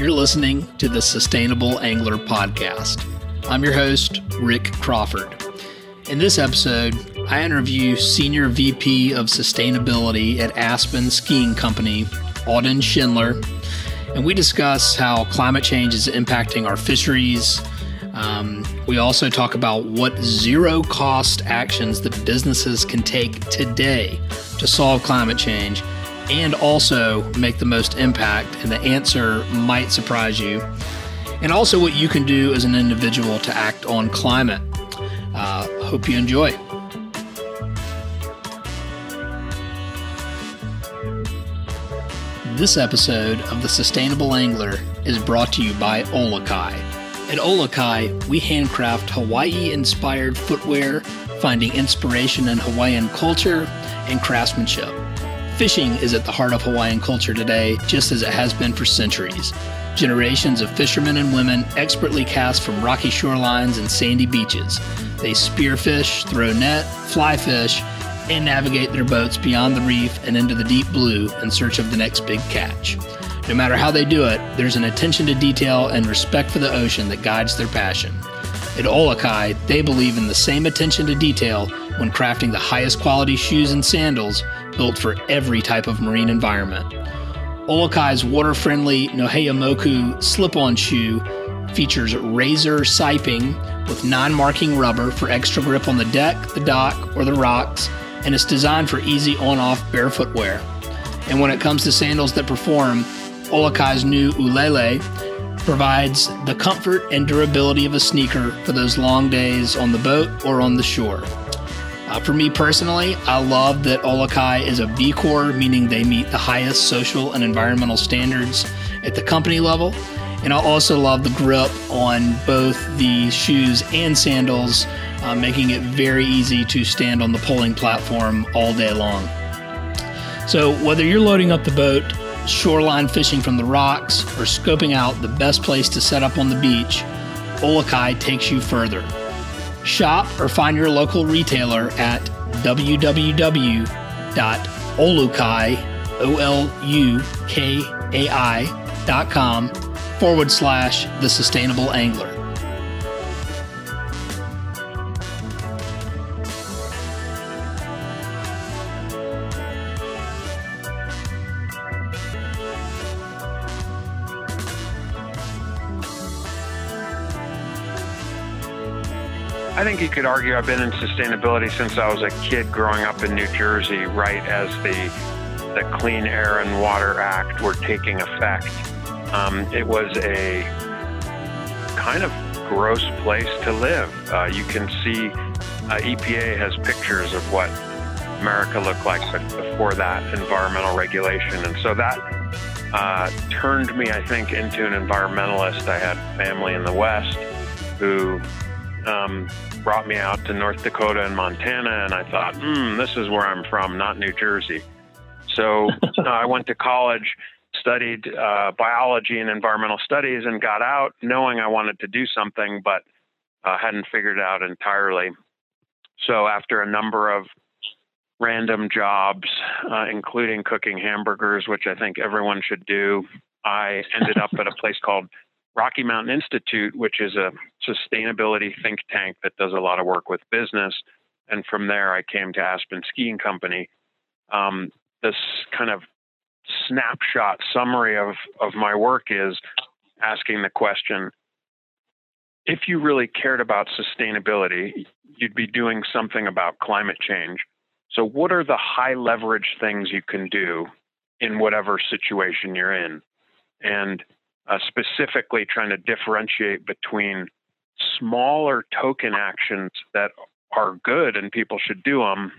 You're listening to the Sustainable Angler Podcast. I'm your host, Rick Crawford. In this episode, I interview Senior VP of Sustainability at Aspen Skiing Company, Auden Schendler, and we discuss how climate change is impacting our fisheries. Um, we also talk about what zero cost actions that businesses can take today to solve climate change and also make the most impact. And the answer might surprise you. And also what you can do as an individual to act on climate. Uh, hope you enjoy. This episode of The Sustainable Angler is brought to you by Olukai. At Olukai, we handcraft Hawaii inspired footwear, finding inspiration in Hawaiian culture and craftsmanship. Fishing is at the heart of Hawaiian culture today, just as it has been for centuries. Generations of fishermen and women expertly cast from rocky shorelines and sandy beaches. They spearfish, throw net, fly fish, and navigate their boats beyond the reef and into the deep blue in search of the next big catch. No matter how they do it, there's an attention to detail and respect for the ocean that guides their passion. At Olukai, they believe in the same attention to detail when crafting the highest quality shoes and sandals built for every type of marine environment. Olukai's water friendly Noheamoku slip on shoe features razor siping with non marking rubber for extra grip on the deck, the dock, or the rocks, and it's designed for easy on off barefoot wear. And when it comes to sandals that perform, Olukai's new Ulele provides the comfort and durability of a sneaker for those long days on the boat or on the shore. Uh, for me personally, I love that Olukai is a B Corp, meaning they meet the highest social and environmental standards at the company level. And I also love the grip on both the shoes and sandals, uh, making it very easy to stand on the poling platform all day long. So, whether you're loading up the boat, shoreline fishing from the rocks, or scoping out the best place to set up on the beach, Olukai takes you further. Shop or find your local retailer at www.olukai.com forward slash the sustainable angler. I think you could argue I've been in sustainability since I was a kid growing up in New Jersey, right as the the Clean Air and Water Act were taking effect. Um, it was a kind of gross place to live. Uh, you can see uh, EPA has pictures of what America looked like before that environmental regulation, and so that uh, turned me, I think, into an environmentalist. I had family in the West who um, brought me out to North Dakota and Montana, and I thought, hmm, this is where I'm from, not New Jersey. So uh, I went to college, studied uh, biology and environmental studies, and got out knowing I wanted to do something, but uh, hadn't figured it out entirely. So after a number of random jobs, uh, including cooking hamburgers, which I think everyone should do, I ended up at a place called Rocky Mountain Institute, which is a sustainability think tank that does a lot of work with business. And from there, I came to Aspen Skiing Company. Um, this kind of snapshot summary of, of my work is asking the question if you really cared about sustainability, you'd be doing something about climate change. So, what are the high leverage things you can do in whatever situation you're in? And uh, specifically trying to differentiate between smaller token actions that are good and people should do them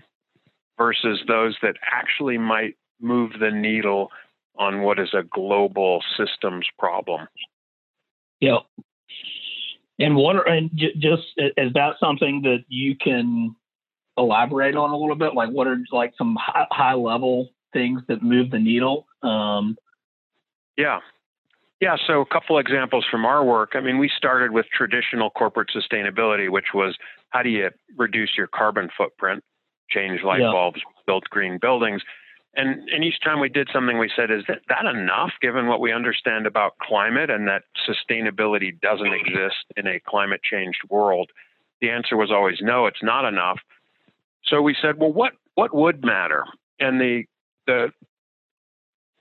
versus those that actually might move the needle on what is a global systems problem. Yeah. And what and just is that something that you can elaborate on a little bit? Like, what are like some high, high level things that move the needle? Um, yeah, yeah, so a couple examples from our work. I mean, we started with traditional corporate sustainability, which was how do you reduce your carbon footprint, change light yeah. bulbs, build green buildings. And, and each time we did something, we said, is that, that enough given what we understand about climate and that sustainability doesn't exist in a climate changed world? The answer was always no, it's not enough. So we said, well, what, what would matter? And the, the,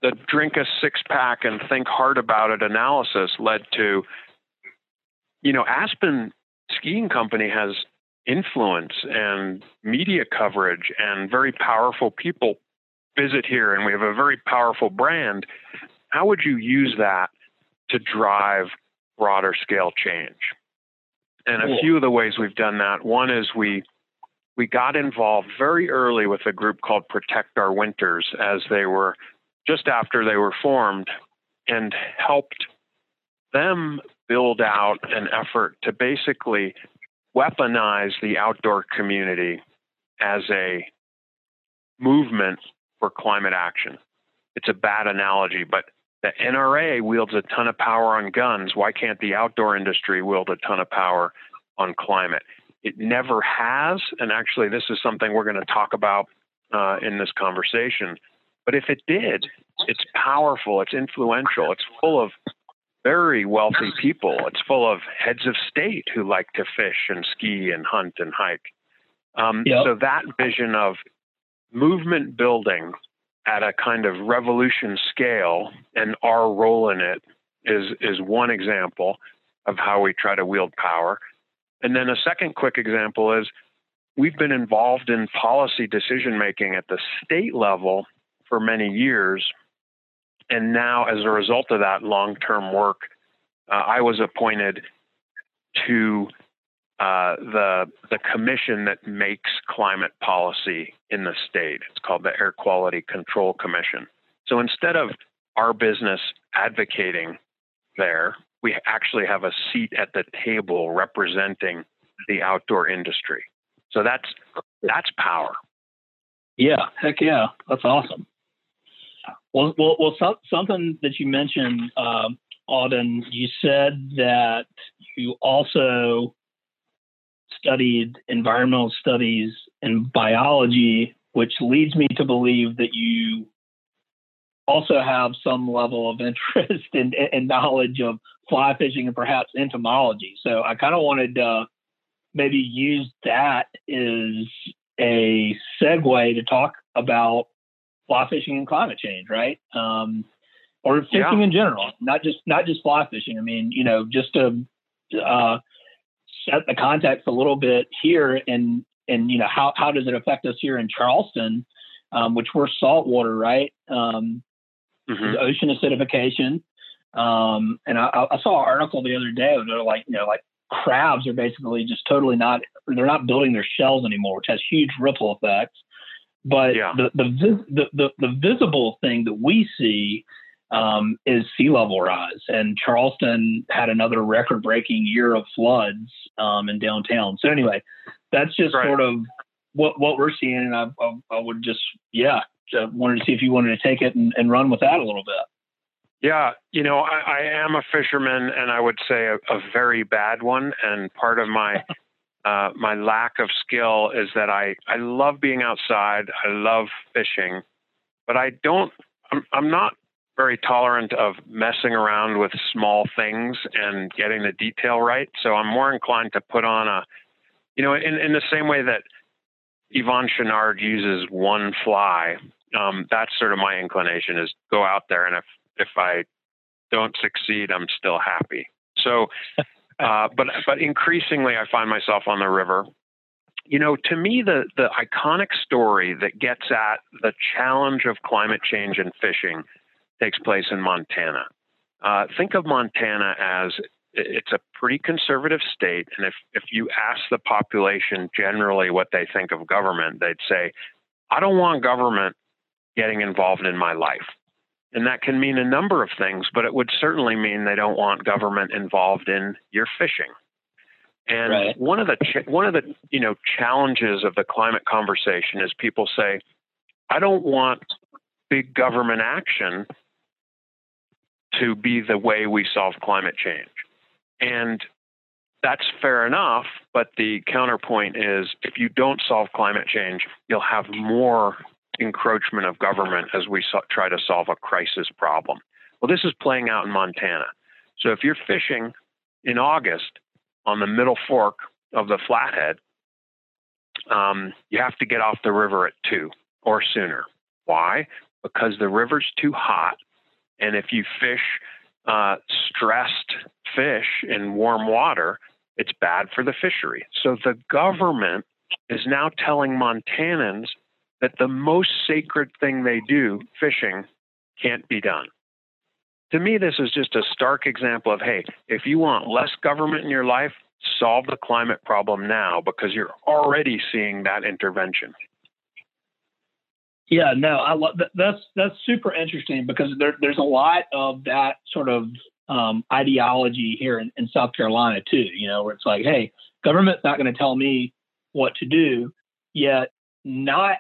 the drink a six pack and think hard about it analysis led to, you know, Aspen Skiing Company has influence and media coverage and very powerful people visit here and we have a very powerful brand. How would you use that to drive broader scale change? And a few of the ways we've done that, one is we we got involved very early with a group called Protect Our Winters as they were just after they were formed and helped them build out an effort to basically weaponize the outdoor community as a movement for climate action. It's a bad analogy, but the NRA wields a ton of power on guns. Why can't the outdoor industry wield a ton of power on climate? It never has. And actually, this is something we're going to talk about uh, in this conversation. But if it did, it's powerful, it's influential, it's full of very wealthy people. It's full of heads of state who like to fish and ski and hunt and hike. Um, yep. So that vision of movement building at a kind of revolution scale and our role in it is is one example of how we try to wield power. And then a second quick example is we've been involved in policy decision making at the state level for many years and now, as a result of that long term work, uh, I was appointed to uh, the the commission that makes climate policy in the state. It's called the Air Quality Control Commission. So instead of our business advocating there, we actually have a seat at the table representing the outdoor industry. So that's that's power. Yeah, heck yeah, that's awesome. Well, well, well so, something that you mentioned, um, Auden, you said that you also studied environmental studies and biology, which leads me to believe that you also have some level of interest and, and knowledge of fly fishing and perhaps entomology. So I kind of wanted to maybe use that as a segue to talk about fly fishing and climate change, right? Um, or fishing yeah. in general, not just not just fly fishing. I mean, you know, just to uh, set the context a little bit here, and and you know how how does it affect us here in Charleston, um, which we're saltwater, right? Um, mm-hmm. Ocean acidification, um, and I, I, saw an article the other day. They're like, you know, like crabs are basically just totally not they're not building their shells anymore, which has huge ripple effects. But yeah. the, the, the, the, the visible thing that we see um, is sea level rise. And Charleston had another record breaking year of floods um, in downtown. So, anyway, that's just right. sort of what, what we're seeing. And I, I, I would just, yeah, wanted to see if you wanted to take it and, and run with that a little bit. Yeah, you know, I, I, am a fisherman, and I would say a, a very bad one. And part of my uh, my lack of skill is that I, I love being outside. I love fishing, but I don't, I'm, I'm not very tolerant of messing around with small things and getting the detail right. So I'm more inclined to put on a, you know, in, in the same way that Yvon Chouinard uses one fly. Um, that's sort of my inclination is go out there. And if, if I don't succeed, I'm still happy. So Uh, but but increasingly, I find myself on the river. You know, to me, the the iconic story that gets at the challenge of climate change and fishing takes place in Montana. Uh, think of Montana as it's a pretty conservative state, and if if you ask the population generally what they think of government, they'd say, "I don't want government getting involved in my life." And that can mean a number of things, but it would certainly mean they don't want government involved in your fishing. And right. one of the ch- one of the you know challenges of the climate conversation is people say, I don't want big government action to be the way we solve climate change. And that's fair enough, but the counterpoint is if you don't solve climate change, you'll have more encroachment of government as we so- try to solve a crisis problem. Well, this is playing out in Montana. So if you're fishing in August on the middle fork of the Flathead, um, you have to get off the river at two or sooner. Why? Because the river's too hot. And if you fish uh, stressed fish in warm water, it's bad for the fishery. So the government is now telling Montanans that the most sacred thing they do, fishing, can't be done. To me, this is just a stark example of hey, if you want less government in your life, solve the climate problem now because you're already seeing that intervention. Yeah, no, I love that. That's that's super interesting because there, there's a lot of that sort of um, ideology here in, in, South Carolina too. You know, where it's like, hey, government's not going to tell me what to do, yet not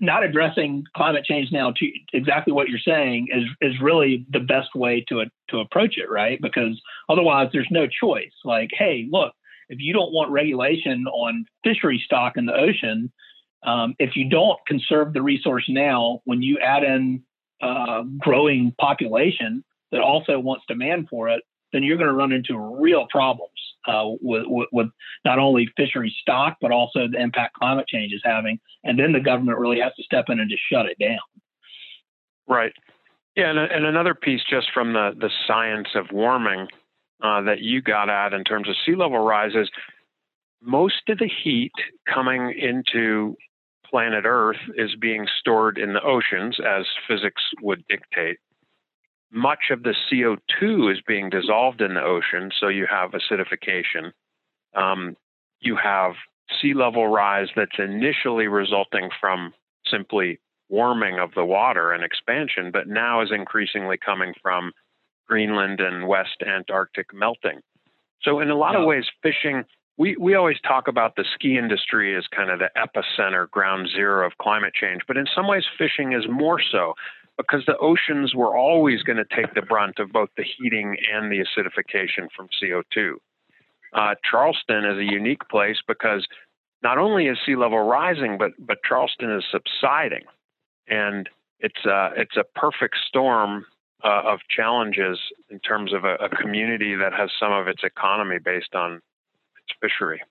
not addressing climate change now to exactly what you're saying is is really the best way to to approach it, right? Because otherwise, there's no choice. Like, hey, look, if you don't want regulation on fishery stock in the ocean um, if you don't conserve the resource now, when you add in uh, growing population that also wants demand for it, then you're going to run into real problems uh, with, with, not only fishery stock, but also the impact climate change is having. And then the government really has to step in and just shut it down. Right. Yeah, and, and another piece just from the, the science of warming uh, that you got at in terms of sea level rise is most of the heat coming into planet Earth is being stored in the oceans, as physics would dictate. Much of the CO2 is being dissolved in the ocean, so you have acidification. Um, you have sea level rise that's initially resulting from simply warming of the water and expansion, but now is increasingly coming from Greenland and West Antarctic melting. So, in a lot yeah. of ways, fishing we, we always talk about the ski industry as kind of the epicenter, ground zero of climate change, but in some ways, fishing is more so because the oceans were always going to take the brunt of both the heating and the acidification from CO2. Uh, Charleston is a unique place because not only is sea level rising, but but Charleston is subsiding, and it's a it's a perfect storm uh, of challenges in terms of a, a community that has some of its economy based on its fishery.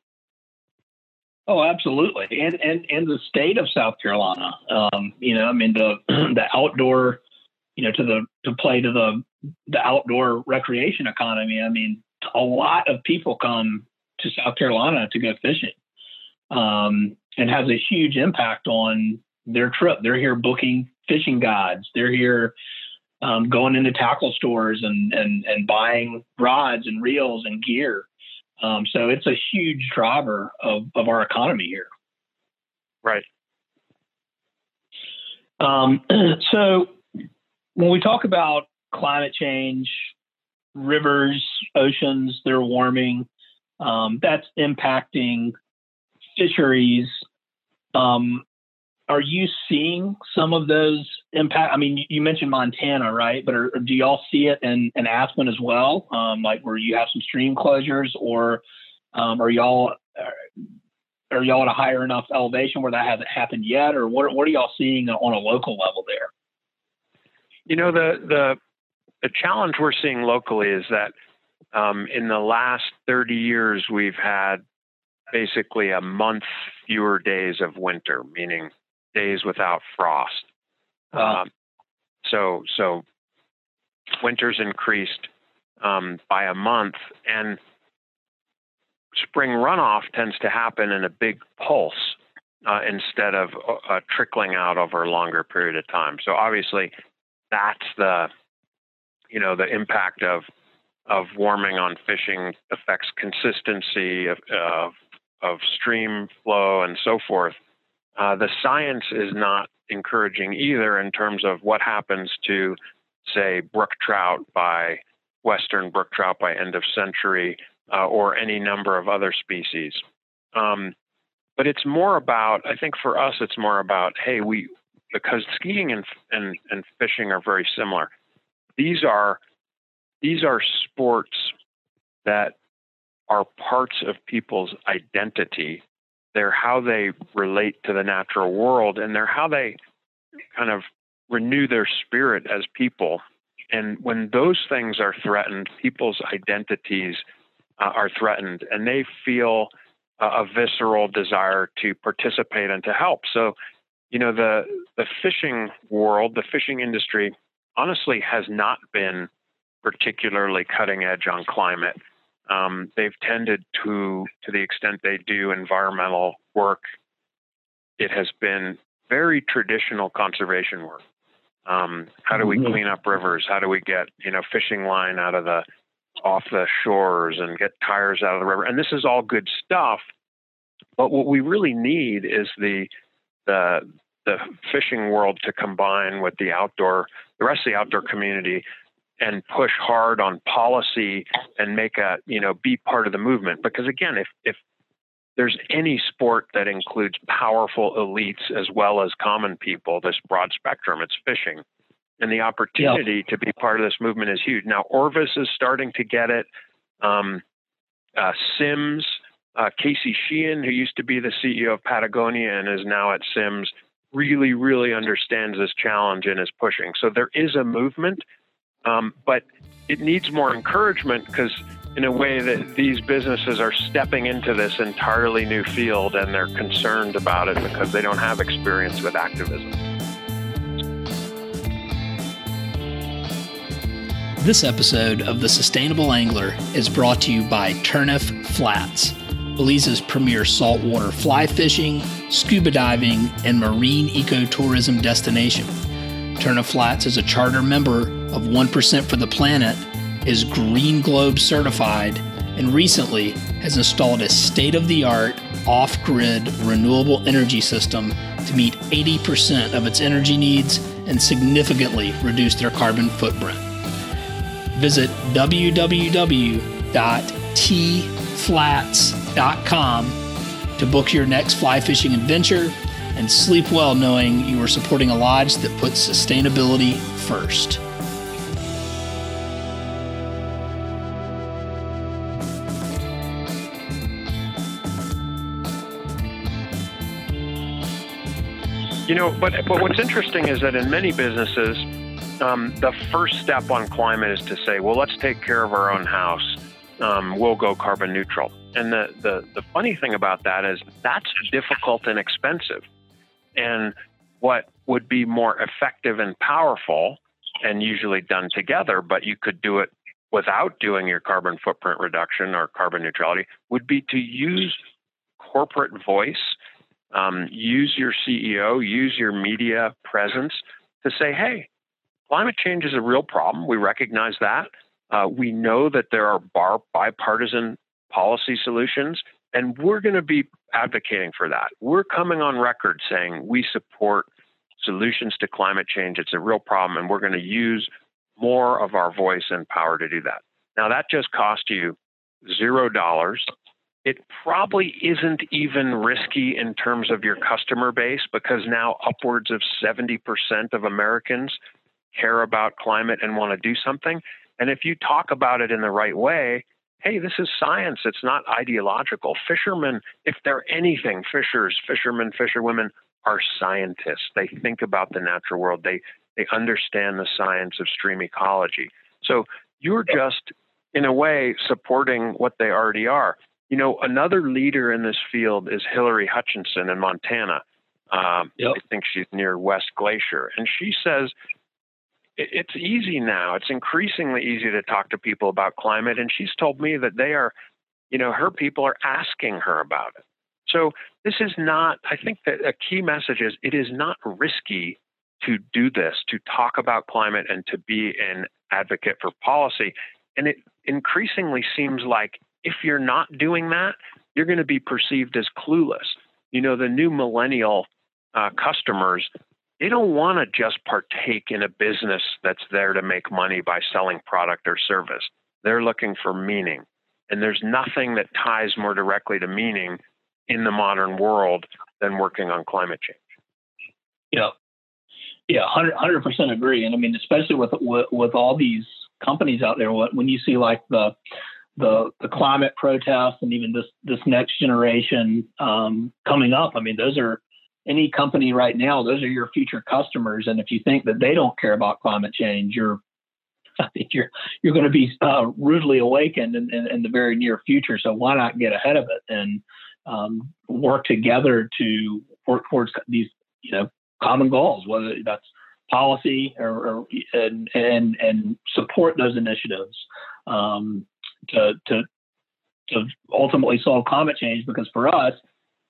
Oh, absolutely, and and and the state of South Carolina. Um, you know, I mean the the outdoor, you know, to the to play to the the outdoor recreation economy. I mean, a lot of people come to South Carolina to go fishing, um, and has a huge impact on their trip. They're here booking fishing guides. They're here um, going into tackle stores and and and buying rods and reels and gear. Um, so it's a huge driver of, of our economy here. Right. Um, so when we talk about climate change, rivers, oceans, they're warming, um, that's impacting fisheries. Um, are you seeing some of those impact? I mean, you mentioned Montana, right? But are, do y'all see it in, in Aspen as well? Um, like where you have some stream closures, or um, are y'all are, are y'all at a higher enough elevation where that hasn't happened yet, or what? What are y'all seeing on a local level there? You know, the the the challenge we're seeing locally is that um, in the last 30 years, we've had basically a month fewer days of winter, meaning days without frost. Um, so so winters increased um, by a month, and spring runoff tends to happen in a big pulse uh, instead of uh, trickling out over a longer period of time. So obviously, that's the you know the impact of of warming on fishing affects consistency of, of, of stream flow and so forth. Uh, the science is not encouraging either in terms of what happens to, say, brook trout by western brook trout by end of century uh, or any number of other species. Um, but it's more about, I think for us, it's more about, hey, we, because skiing and, and, and fishing are very similar. These are, these are sports that are parts of people's identity they're how they relate to the natural world, and they're how they kind of renew their spirit as people. And when those things are threatened, people's identities uh, are threatened, and they feel a visceral desire to participate and to help. So, you know, the the fishing world, the fishing industry, honestly has not been particularly cutting edge on climate. Um, they've tended to, to the extent they do environmental work, it has been very traditional conservation work. Um, how do we mm-hmm. clean up rivers? How do we get you know fishing line out of the off the shores and get tires out of the river? And this is all good stuff. But what we really need is the the the fishing world to combine with the outdoor, the rest of the outdoor community, and push hard on policy and make a you know be part of the movement. Because again, if if there's any sport that includes powerful elites as well as common people, this broad spectrum, it's fishing. And the opportunity to be part of this movement is huge. Now, Orvis is starting to get it. Um, uh, Simms, uh, Casey Sheehan, who used to be the CEO of Patagonia and is now at Simms really, really understands this challenge and is pushing. So there is a movement, um, but it needs more encouragement because in a way that these businesses are stepping into this entirely new field and they're concerned about it because they don't have experience with activism. This episode of The Sustainable Angler is brought to you by Turneffe Flats, Belize's premier saltwater fly fishing, scuba diving, and marine ecotourism destination. Turneffe Flats is a charter member of 1% for the Planet is Green Globe certified and recently has installed a state of the art off grid renewable energy system to meet 80% of its energy needs and significantly reduce their carbon footprint. Visit www.tflats.com to book your next fly fishing adventure and sleep well knowing you are supporting a lodge that puts sustainability first. You know, but but what's interesting is that in many businesses, um, the first step on climate is to say, well, let's take care of our own house. Um, we'll go carbon neutral. And the, the the funny thing about that is that's difficult and expensive. And what would be more effective and powerful, and usually done together, but you could do it without doing your carbon footprint reduction or carbon neutrality, would be to use corporate voice um, use your CEO, use your media presence to say, hey, climate change is a real problem. We recognize that. Uh, we know that there are bar- bipartisan policy solutions, and we're going to be advocating for that. We're coming on record saying we support solutions to climate change. It's a real problem, and we're going to use more of our voice and power to do that. Now, that just cost you zero dollars it probably isn't even risky in terms of your customer base because now upwards of 70% of Americans care about climate and want to do something. And if you talk about it in the right way, hey, this is science. It's not ideological. Fishermen, if they're anything, fishers, fishermen, fisherwomen are scientists. They think about the natural world. They they understand the science of stream ecology. So you're just in a way supporting what they already are. You know, another leader in this field is Hilary Hutcheson in Montana. Um, yep. I think she's near West Glacier. And she says it's easy now. It's increasingly easy to talk to people about climate. And she's told me that they are, you know, her people are asking her about it. So this is not, I think that a key message is it is not risky to do this, to talk about climate and to be an advocate for policy. And it increasingly seems like if you're not doing that, you're going to be perceived as clueless. You know, the new millennial uh, customers, they don't want to just partake in a business that's there to make money by selling product or service. They're looking for meaning. And there's nothing that ties more directly to meaning in the modern world than working on climate change. Yeah. Yeah, 100 percent agree. And I mean, especially with, with, with all these companies out there, when you see like the the the climate protests and even this this next generation um, coming up. I mean, those are any company right now, those are your future customers. And if you think that they don't care about climate change, you're I think you're you're going to be uh, rudely awakened in, in, in, the very near future. So why not get ahead of it and um, work together to work towards these you know common goals, whether that's policy or, or and, and and support those initiatives um, to to to ultimately solve climate change. Because for us,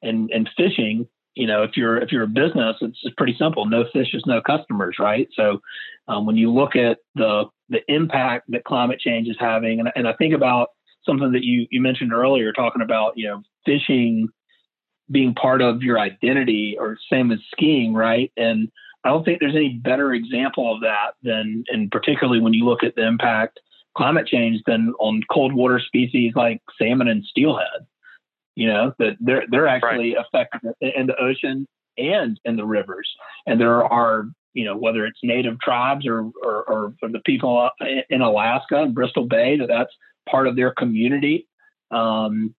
and and fishing, you know, if you're if you're a business, it's, pretty simple. No fish is no customers, right? So um, when you look at the the impact that climate change is having, and, and I think about something that you you mentioned earlier, talking about you know fishing being part of your identity, or same as skiing, right? And I don't think there's any better example of that than, and particularly when you look at the impact climate change than on cold water species like salmon and steelhead you know that they're they're actually right. affected in the ocean and in the rivers. And there are you know whether it's native tribes or or, or the people in Alaska and Bristol Bay that that's part of their community um,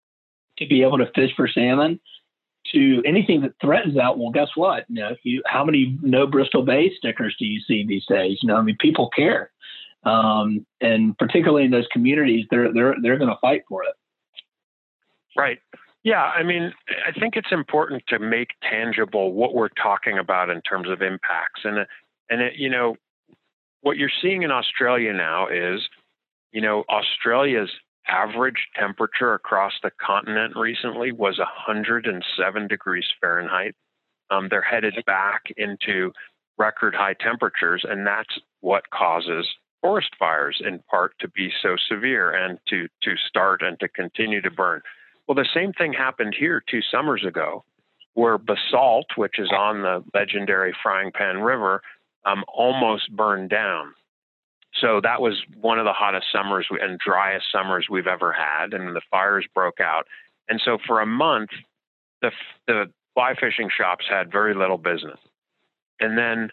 to be able to fish for salmon. To anything that threatens that well guess what? You know you, how many no Bristol Bay stickers do you see these days? You know i mean people care. Um, and particularly in those communities they're they're they're going to fight for it right yeah, I mean, I think it's important to make tangible what we're talking about in terms of impacts, and and it, you know, what you're seeing in Australia now is, you know, Australia's average temperature across the continent recently was 107 degrees Fahrenheit. Um, they're headed back into record high temperatures, and that's what causes forest fires in part to be so severe and to to start and to continue to burn. Well, the same thing happened here two summers ago, where Basalt, which is on the legendary Frying Pan River, um, almost burned down. So that was one of the hottest summers and driest summers we've ever had, and the fires broke out. And so for a month, the the fly fishing shops had very little business. And then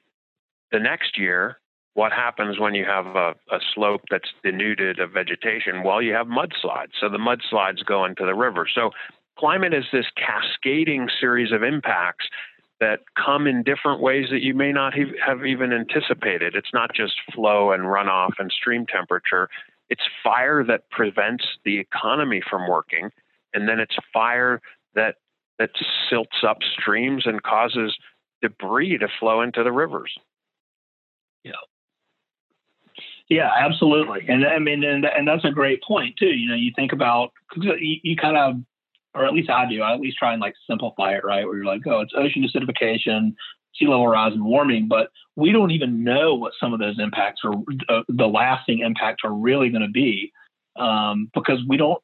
the next year, what happens when you have a, a, slope that's denuded of vegetation? Well, you have mudslides. So the mudslides go into the river. So climate is this cascading series of impacts that come in different ways that you may not have even anticipated. It's not just flow and runoff and stream temperature. It's fire that prevents the economy from working, and then it's fire that that silts up streams and causes debris to flow into the rivers. Yeah. Yeah, absolutely. And I mean, and, and that's a great point too. You know, you think about, you, you kind of, or at least I do, I at least try and like simplify it, right? Where you're like, oh, it's ocean acidification, sea level rise and warming, but we don't even know what some of those impacts or uh, the lasting impacts are really going to be um, because we don't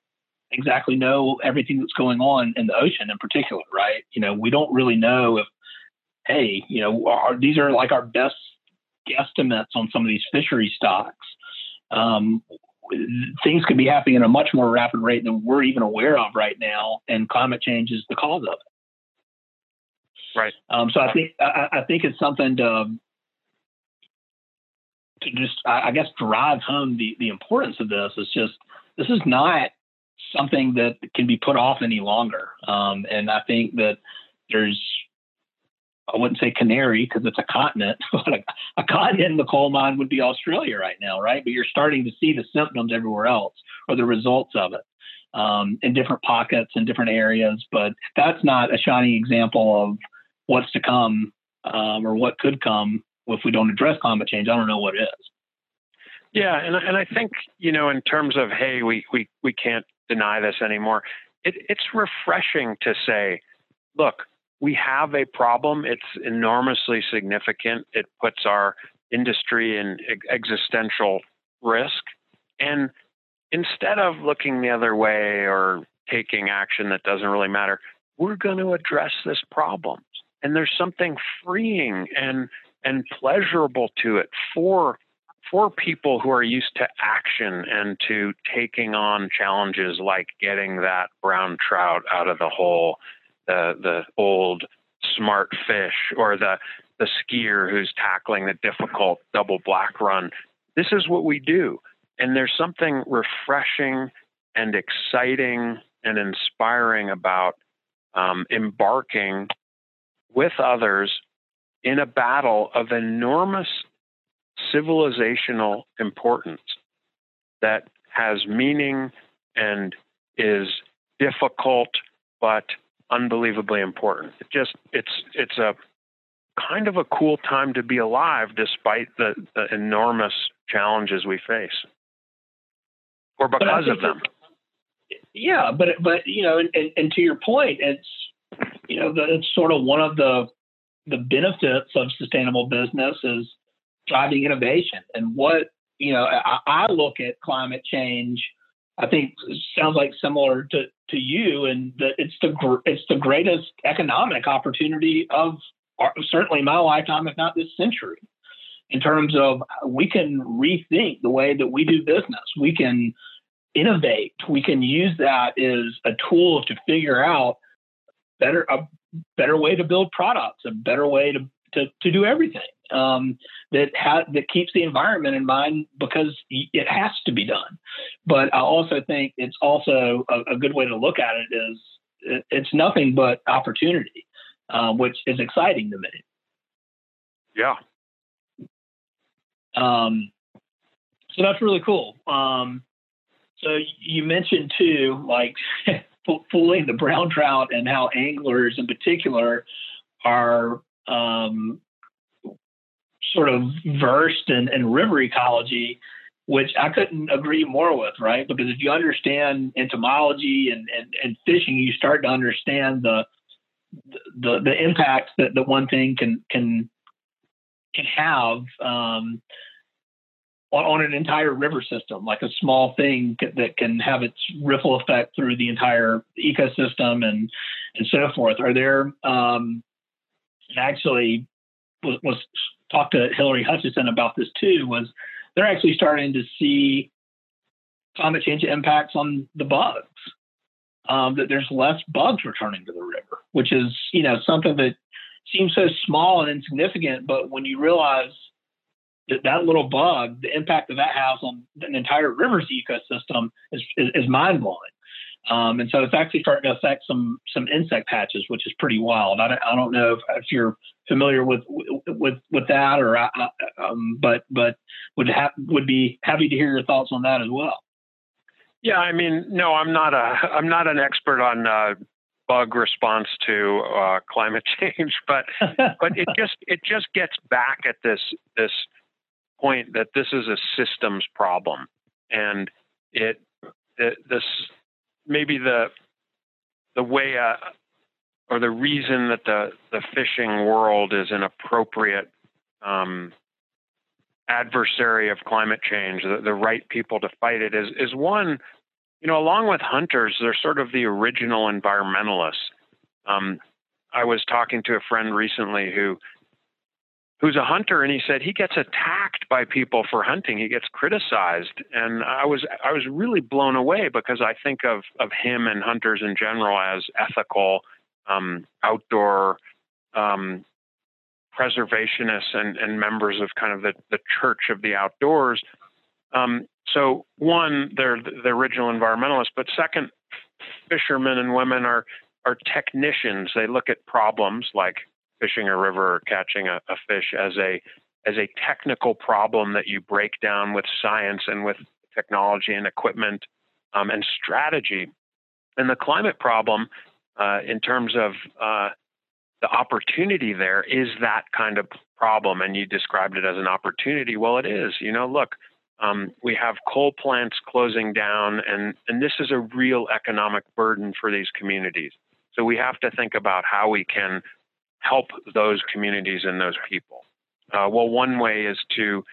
exactly know everything that's going on in the ocean in particular, right? You know, we don't really know if, hey, you know, are, these are like our best guesstimates on some of these fishery stocks. Um, things could be happening at a much more rapid rate than we're even aware of right now, and climate change is the cause of it. Right. Um, so I think I, I, think it's something to to just I guess drive home the the importance of this. It's just this is not something that can be put off any longer, um, and I think that there's I wouldn't say canary because it's a continent, but a, a, continent in the coal mine would be Australia right now, right? But you're starting to see the symptoms everywhere else or the results of it um, in different pockets and different areas. But that's not a shining example of what's to come um, or what could come if we don't address climate change. I don't know what is. Yeah, and and I think you know in terms of hey, we we we can't deny this anymore. It, it's refreshing to say, look, we have a problem. It's enormously significant. It puts our industry in existential risk. And instead of looking the other way or taking action that doesn't really matter, we're going to address this problem. And there's something freeing and and pleasurable to it for for people who are used to action and to taking on challenges like getting that brown trout out of the hole the the old smart fish or the the skier who's tackling the difficult double black run. This is what we do. And there's something refreshing and exciting and inspiring about um, embarking with others in a battle of enormous civilizational importance that has meaning and is difficult but unbelievably important. It just it's it's a kind of a cool time to be alive despite the, the enormous challenges we face. Or because of them. yeah, but but you know, and, and to your point, it's you know, the, it's sort of one of the the benefits of sustainable business is driving innovation. And what you know, I, I look at climate change. I think sounds like similar to, to you, and that it's the it's the greatest economic opportunity of our, certainly my lifetime, if not this century. In terms of we can rethink the way that we do business, we can innovate, we can use that as a tool to figure out better a better way to build products, a better way to to, to do everything um, that ha- that keeps the environment in mind because it has to be done. But I also think it's also a, a good way to look at it is it, it's nothing but opportunity, uh, which is exciting to me. Yeah. Um, so that's really cool. Um, so you mentioned too, like fooling the brown trout and how anglers in particular are um, sort of versed in, in river ecology, which I couldn't agree more with, right? Because if you understand entomology and, and, and fishing, you start to understand the the the impact that the one thing can can can have um, on, on, an entire river system, like a small thing that can have its ripple effect through the entire ecosystem and and so forth. Are there um, actually was, was talked to Hilary Hutcheson about this too. Was they're actually starting to see climate change impacts on the bugs. Um, that there's less bugs returning to the river, which is you know something that seems so small and insignificant, but when you realize that that little bug, the impact that that has on an entire river's ecosystem is, is, is mind blowing. Um, and so it's actually starting to affect some some insect patches, which is pretty wild. I don't, I don't know if, if you're familiar with with with that, or uh, um, but but would ha- would be happy to hear your thoughts on that as well. Yeah, I mean, no, I'm not a I'm not an expert on uh, bug response to uh, climate change, but but it just it just gets back at this this point that this is a systems problem, and it, it this maybe the the way uh, or the reason that the the fishing world is an appropriate um, adversary of climate change, the, the right people to fight it is is one. You know, along with hunters, they're sort of the original environmentalists. Um, I was talking to a friend recently who who's a hunter and he said he gets attacked by people for hunting he gets criticized and i was i was really blown away because i think of of him and hunters in general as ethical um, outdoor um, preservationists and, and members of kind of the, the church of the outdoors um, so one they're the original environmentalists but second fishermen and women are are technicians they look at problems like fishing a river or catching a, a fish as a as a technical problem that you break down with science and with technology and equipment um, and strategy. And the climate problem, uh, in terms of uh, the opportunity there, is that kind of problem. And you described it as an opportunity. Well, it is. You know, look, um, we have coal plants closing down, and, and this is a real economic burden for these communities. So we have to think about how we can help those communities and those people? Uh, well, one way is to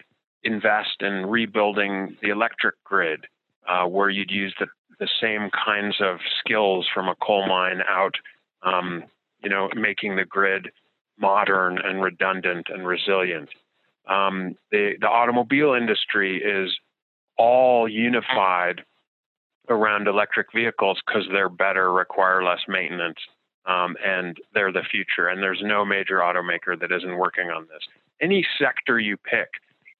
invest in rebuilding the electric grid, uh, where you'd use the, the same kinds of skills from a coal mine out, um, you know, making the grid modern and redundant and resilient. Um, the, the automobile industry is all unified around electric vehicles because they're better, require less maintenance, um, and they're the future. And there's no major automaker that isn't working on this. Any sector you pick,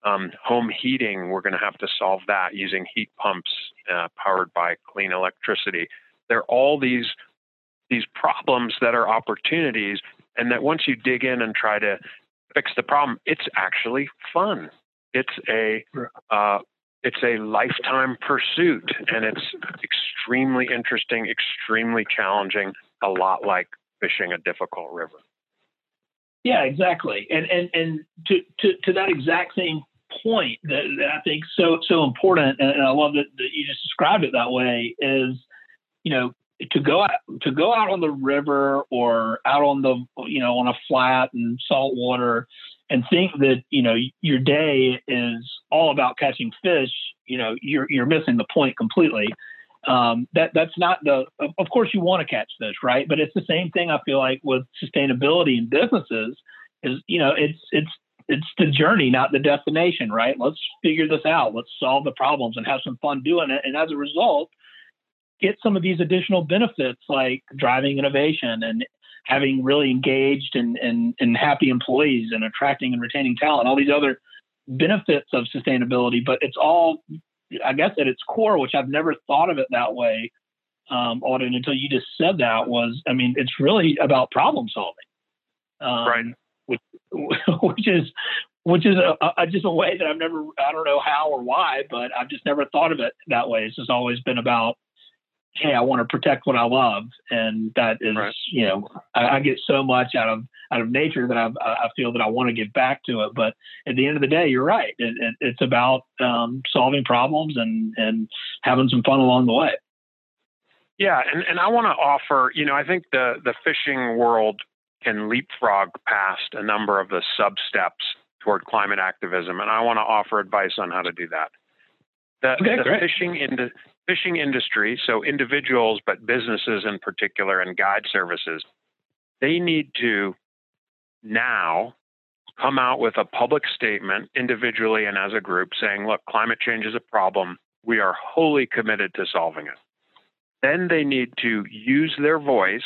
um, home heating, we're going to have to solve that using heat pumps uh, powered by clean electricity. There are all these these problems that are opportunities, and that once you dig in and try to fix the problem, it's actually fun. It's a uh, it's a lifetime pursuit, and it's extremely interesting, extremely challenging. A lot like fishing a difficult river. Yeah, exactly. And and and to to, to that exact same point that, that I think so so important, and I love that, that you just described it that way. Is you know to go out to go out on the river or out on the you know on a flat and salt water and think that you know your day is all about catching fish you know you're you're missing the point completely um, that that's not the of course you want to catch fish right but it's the same thing i feel like with sustainability in businesses is you know it's it's it's the journey not the destination right let's figure this out let's solve the problems and have some fun doing it and as a result get some of these additional benefits like driving innovation and having really engaged and, and, and happy employees and attracting and retaining talent, all these other benefits of sustainability. But it's all, I guess, at its core, which I've never thought of it that way, um, Auden, until you just said that was, I mean, it's really about problem solving. Um, right. Which, which is which is a, a, just a way that I've never, I don't know how or why, but I've just never thought of it that way. It's just always been about hey, I want to protect what I love, and that is, right. you know, I, I, get so much out of out of nature that I, I feel that I want to give back to it. But at the end of the day, you're right. It, it, it's about um, solving problems and and having some fun along the way. Yeah, and and I want to offer, you know, I think the the fishing world can leapfrog past a number of the sub steps toward climate activism, and I want to offer advice on how to do that. The, okay, the fishing into fishing industry, so individuals, but businesses in particular, and guide services, they need to now come out with a public statement individually and as a group saying, look, climate change is a problem. We are wholly committed to solving it. Then they need to use their voice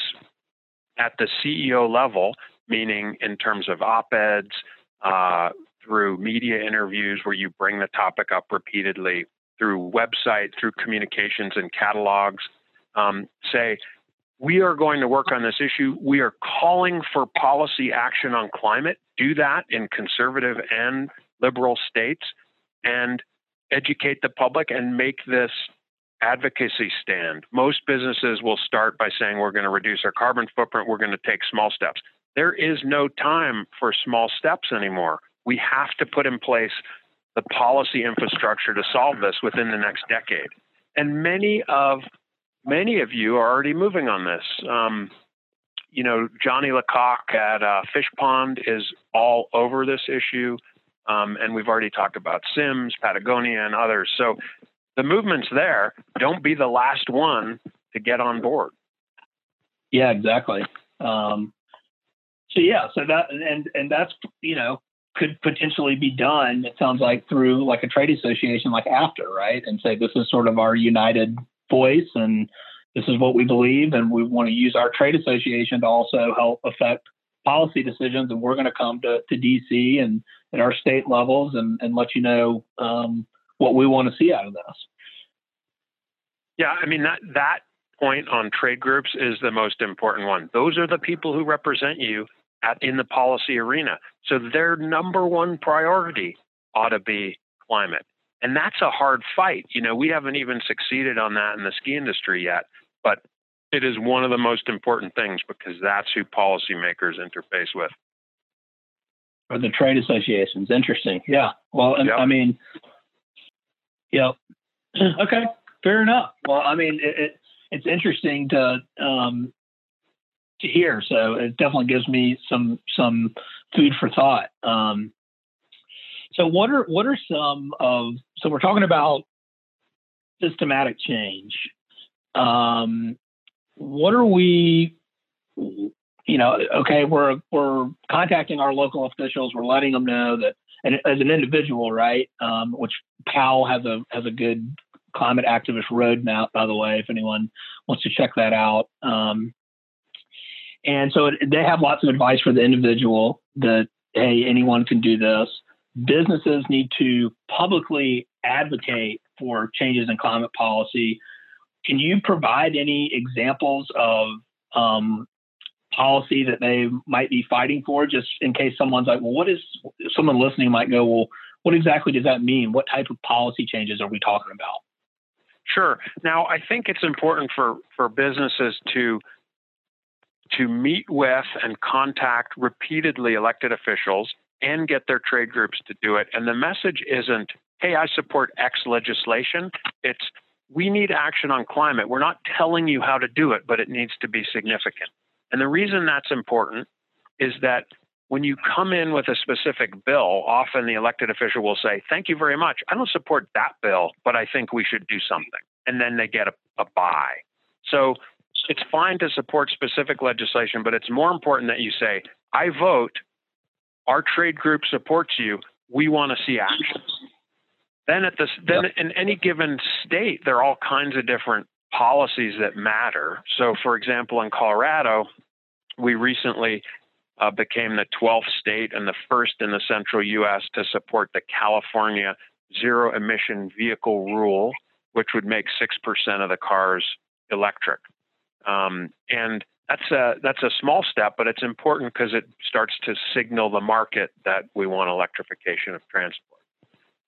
at the CEO level, meaning in terms of op eds, uh, through media interviews where you bring the topic up repeatedly, through website, through communications and catalogs, um, say, we are going to work on this issue. We are calling for policy action on climate. Do that in conservative and liberal states and educate the public and make this advocacy stand. Most businesses will start by saying, We're going to reduce our carbon footprint, we're going to take small steps. There is no time for small steps anymore. We have to put in place the policy infrastructure to solve this within the next decade. And many of many of you are already moving on this. Um, you know, Johnny Lecoq at uh, Fish Pond is all over this issue, um, and we've already talked about Simms, Patagonia, and others. So the movement's there. Don't be the last one to get on board. Yeah, exactly. Um, so yeah, so that and and that's you know could potentially be done, it sounds like, through like a trade association like AFFTA right? And say this is sort of our united voice and this is what we believe, and we want to use our trade association to also help affect policy decisions. And we're going to come to, to DC and at our state levels and, and let you know um, what we want to see out of this. Yeah, I mean that that point on trade groups is the most important one. Those are the people who represent you at, in the policy arena. So their number one priority ought to be climate. And that's a hard fight. You know, we haven't even succeeded on that in the ski industry yet, but it is one of the most important things because that's who policymakers interface with. Or the trade associations. Interesting. Yeah. Well, yep. I mean, yeah. okay. Fair enough. Well, I mean, it, it, it's interesting to um, to hear. So it definitely gives me some some food for thought. Um, so what are what are some of so we're talking about systematic change. Um, what are we you know okay we're we're contacting our local officials we're letting them know that and as an individual right um, which POW has a has a good climate activist roadmap by the way if anyone wants to check that out um, and so it, they have lots of advice for the individual that, hey, anyone can do this. Businesses need to publicly advocate for changes in climate policy. Can you provide any examples of um, policy that they might be fighting for, just in case someone's like, well, what is someone listening might go, well, what exactly does that mean? What type of policy changes are we talking about? Sure. Now, I think it's important for, for businesses to to meet with and contact repeatedly elected officials and get their trade groups to do it. And the message isn't, hey, I support X legislation. It's, we need action on climate. We're not telling you how to do it, but it needs to be significant. And the reason that's important is that when you come in with a specific bill, often the elected official will say, Thank you very much. I don't support that bill, but I think we should do something. And then they get a, a buy. So it's fine to support specific legislation, but it's more important that you say, I vote, our trade group supports you, we want to see action. Then at this then yep. in any given state, there are all kinds of different policies that matter. So for example, in Colorado, we recently uh, became the 12th state and the first in the central US to support the California zero emission vehicle rule, which would make 6% of the cars electric. Um, and that's a that's a small step, but it's important because it starts to signal the market that we want electrification of transport.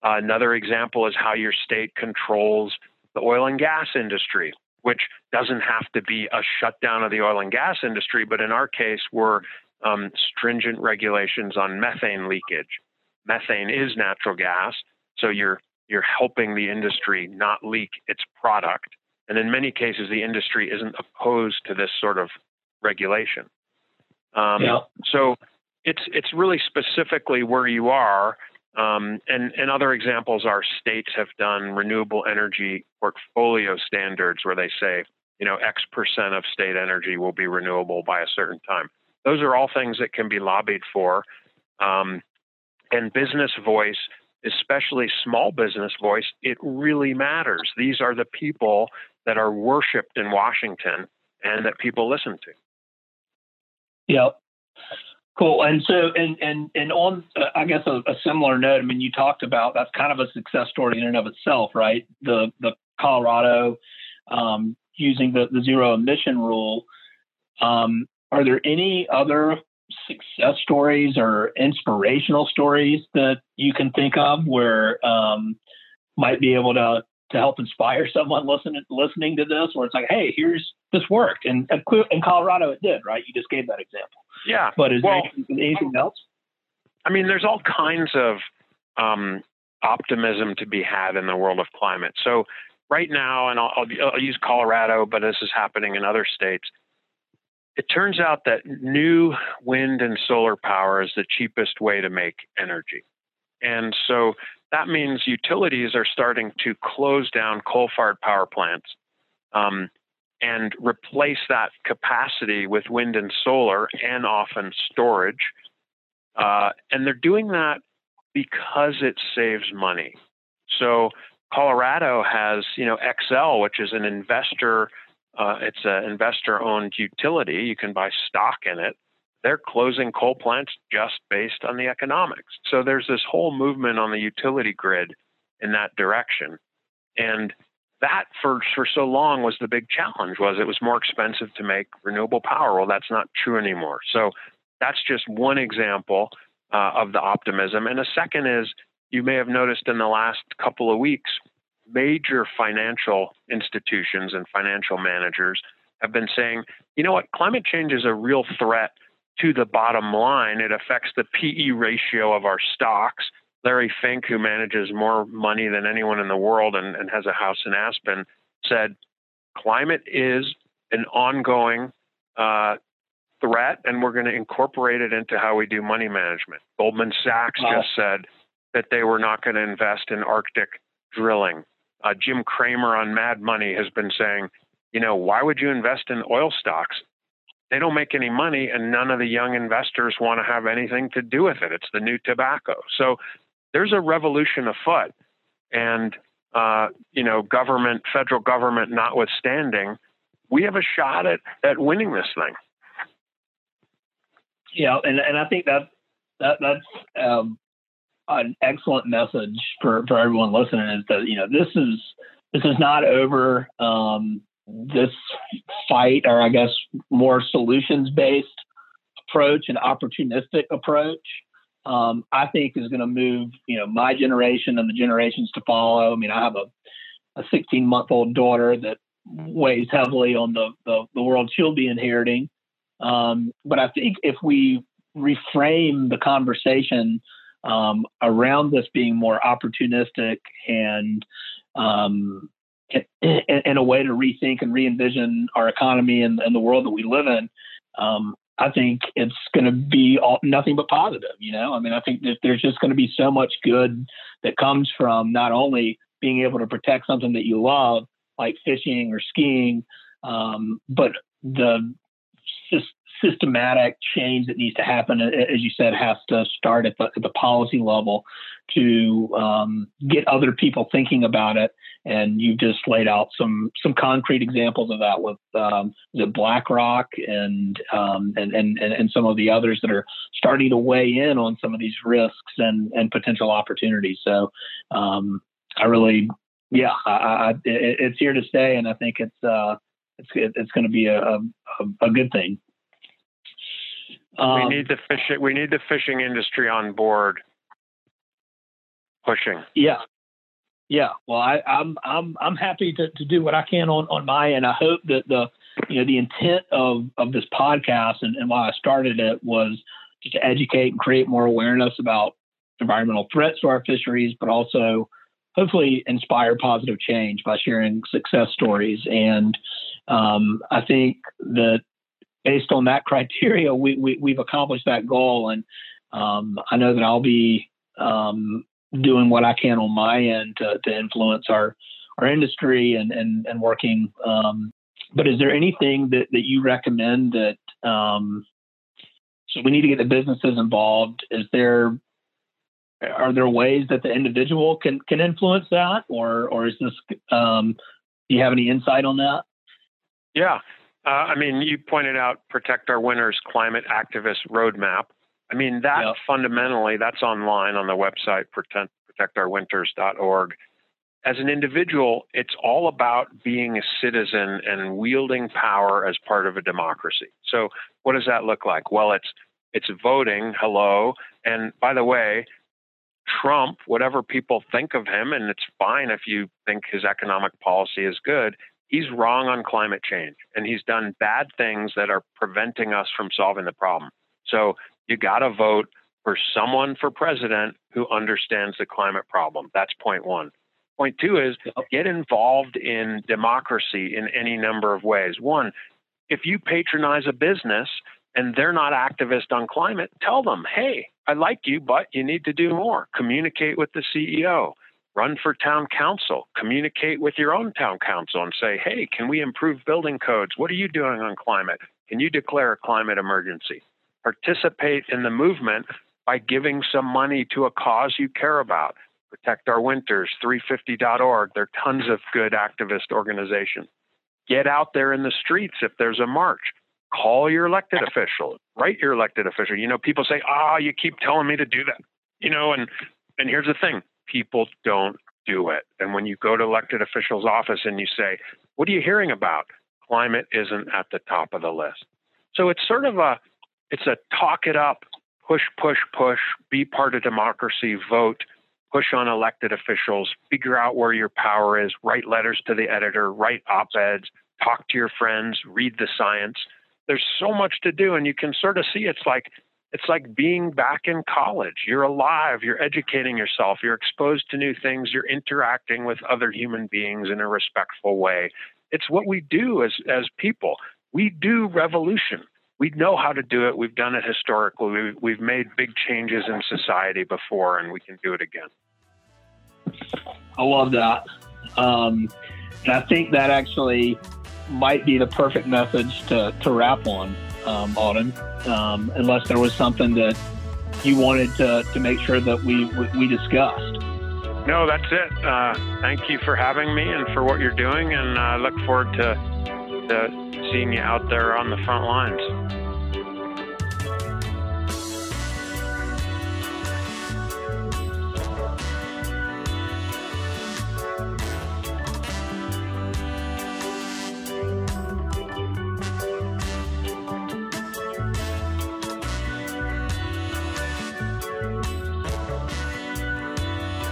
Uh, another example is how your state controls the oil and gas industry, which doesn't have to be a shutdown of the oil and gas industry, but in our case, we're um, stringent regulations on methane leakage. Methane is natural gas, so you're you're helping the industry not leak its product. And in many cases, the industry isn't opposed to this sort of regulation. Um, yeah. So it's it's really specifically where you are. Um, and, and other examples are states have done renewable energy portfolio standards where they say, you know, X percent of state energy will be renewable by a certain time. Those are all things that can be lobbied for. Um, and business voice, especially small business voice, it really matters. These are the people that are worshiped in Washington and that people listen to. Yeah. Cool. And so, and and and on, uh, I guess a, a, similar note. I mean, you talked about that's kind of a success story in and of itself, right? The the Colorado um, using the the zero emission rule. Um, are there any other success stories or inspirational stories that you can think of where um, might be able to to help inspire someone listening listening to this, where it's like, hey, here's this worked, and in Colorado it did, right? You just gave that example. Yeah. But is well, there anything, else? I mean, there's all kinds of um, optimism to be had in the world of climate. So right now, and I'll, I'll, I'll use Colorado, but this is happening in other states. It turns out that new wind and solar power is the cheapest way to make energy. And so that means utilities are starting to close down coal fired power plants um, and replace that capacity with wind and solar and often storage. Uh, and they're doing that because it saves money. So Colorado has, you know, Xcel, which is an investor. Uh, it's an investor-owned utility. You can buy stock in it they're closing coal plants just based on the economics. So there's this whole movement on the utility grid in that direction. And that for for so long was the big challenge was it was more expensive to make renewable power. Well, that's not true anymore. So that's just one example uh, of the optimism. And a second is you may have noticed in the last couple of weeks, major financial institutions and financial managers have been saying, you know what, climate change is a real threat to the bottom line. It affects the PE ratio of our stocks. Larry Fink, who manages more money than anyone in the world and, and has a house in Aspen, said climate is an ongoing uh, threat, and we're going to incorporate it into how we do money management. Goldman Sachs wow. just said that they were not going to invest in Arctic drilling. Uh, Jim Cramer on Mad Money has been saying, you know, why would you invest in oil stocks? They don't make any money and none of the young investors want to have anything to do with it. It's the new tobacco. So there's a revolution afoot. And, uh, you know, government, federal government notwithstanding, we have a shot at, at winning this thing. Yeah. And, and I think that, that that's um, an excellent message for, for everyone listening is that, you know, this is, this is not over. Um, this fight, or I guess more solutions based approach and opportunistic approach, um, I think is going to move, you know, my generation and the generations to follow. I mean, I have a, a 16 month old daughter that weighs heavily on the, the, the world she'll be inheriting. Um, but I think if we reframe the conversation um, around this being more opportunistic and um, in, a way to rethink and re-envision our economy and, and the world that we live in, um, I think it's going to be all, nothing but positive. You know, I mean, I think that there's just going to be so much good that comes from not only being able to protect something that you love, like fishing or skiing, um, but the systematic change that needs to happen, as you said, has to start at the, at the policy level to um, get other people thinking about it. And you've just laid out some some concrete examples of that with um, the BlackRock and, um, and, and and some of the others that are starting to weigh in on some of these risks and and potential opportunities. So um, I really, yeah, I, I, it, it's here to stay, and I think it's uh, it's it's going to be a, a, a good thing. Um, we need the fishing. We need the fishing industry on board, pushing. Yeah, yeah. Well, I, am I'm, I'm I'm happy to, to do what I can on on my end. I hope that the you know the intent of of this podcast and, and why I started it was to educate and create more awareness about environmental threats to our fisheries, but also hopefully inspire positive change by sharing success stories. And um, I think that based on that criteria, we, we have accomplished that goal. And um, I know that I'll be um, doing what I can on my end to, to influence our our industry and and, and working. Um, but is there anything that, that you recommend that? Um, so we need to get the businesses involved. Is there are there ways that the individual can can influence that, or or is this? Um, do you have any insight on that? Yeah, uh, I mean, you pointed out Protect Our Winters Climate Activist Roadmap. I mean, that yep. fundamentally, that's online on the website, protect, protectourwinters.org. As an individual, it's all about being a citizen and wielding power as part of a democracy. So, what does that look like? Well, it's it's voting. Hello, and by the way, Trump, whatever people think of him, and it's fine if you think his economic policy is good, he's wrong on climate change and he's done bad things that are preventing us from solving the problem. So you got to vote for someone for president who understands the climate problem. That's point one. Point two is get involved in democracy in any number of ways. One, if you patronize a business and they're not activist on climate, tell them, hey, I like you, but you need to do more. Communicate with the CEO run for town council, communicate with your own town council and say, hey, can we improve building codes? What are you doing on climate? Can you declare a climate emergency? Participate in the movement by giving some money to a cause you care about. Protect Our Winters, 350.org. There are tons of good activist organizations. Get out there in the streets if there's a march. Call your elected official, write your elected official. You know, people say, ah, oh, you keep telling me to do that. You know, and and here's the thing people don't do it. And when you go to elected officials' office and you say, What are you hearing about? Climate isn't at the top of the list. So it's sort of a it's a talk it up, push, push, push, be part of democracy, vote, push on elected officials, figure out where your power is, write letters to the editor, write op-eds, talk to your friends, read the science. There's so much to do and you can sort of see it's like it's like being back in college. You're alive, you're educating yourself, you're exposed to new things, you're interacting with other human beings in a respectful way. It's what we do as, as people. We do revolution. We know how to do it. We've done it historically. We've, we've made big changes in society before, and we can do it again. I love that. Um, and I think that actually might be the perfect message to, to wrap on um, um, unless there was something that you wanted to, to make sure that we, we discussed. No, that's it. Uh, thank you for having me and for what you're doing, and I uh, look forward to, to seeing you out there on the front lines.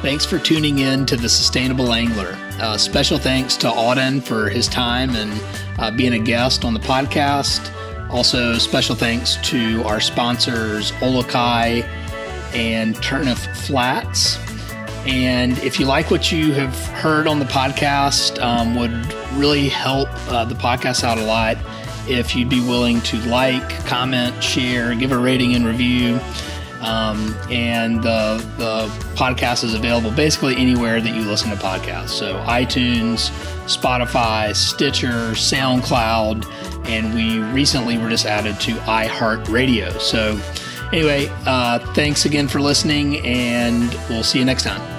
Thanks for tuning in to The Sustainable Angler. Uh, special thanks to Auden for his time and uh, being a guest on the podcast. Also, special thanks to our sponsors, Olukai and Turneffe Flats. And if you like what you have heard on the podcast, um, would really help uh, the podcast out a lot if you'd be willing to like, comment, share, give a rating and review. Um, and the, the podcast is available basically anywhere that you listen to podcasts. So iTunes, Spotify, Stitcher, SoundCloud, and we recently were just added to iHeartRadio. So anyway, uh, thanks again for listening, and we'll see you next time.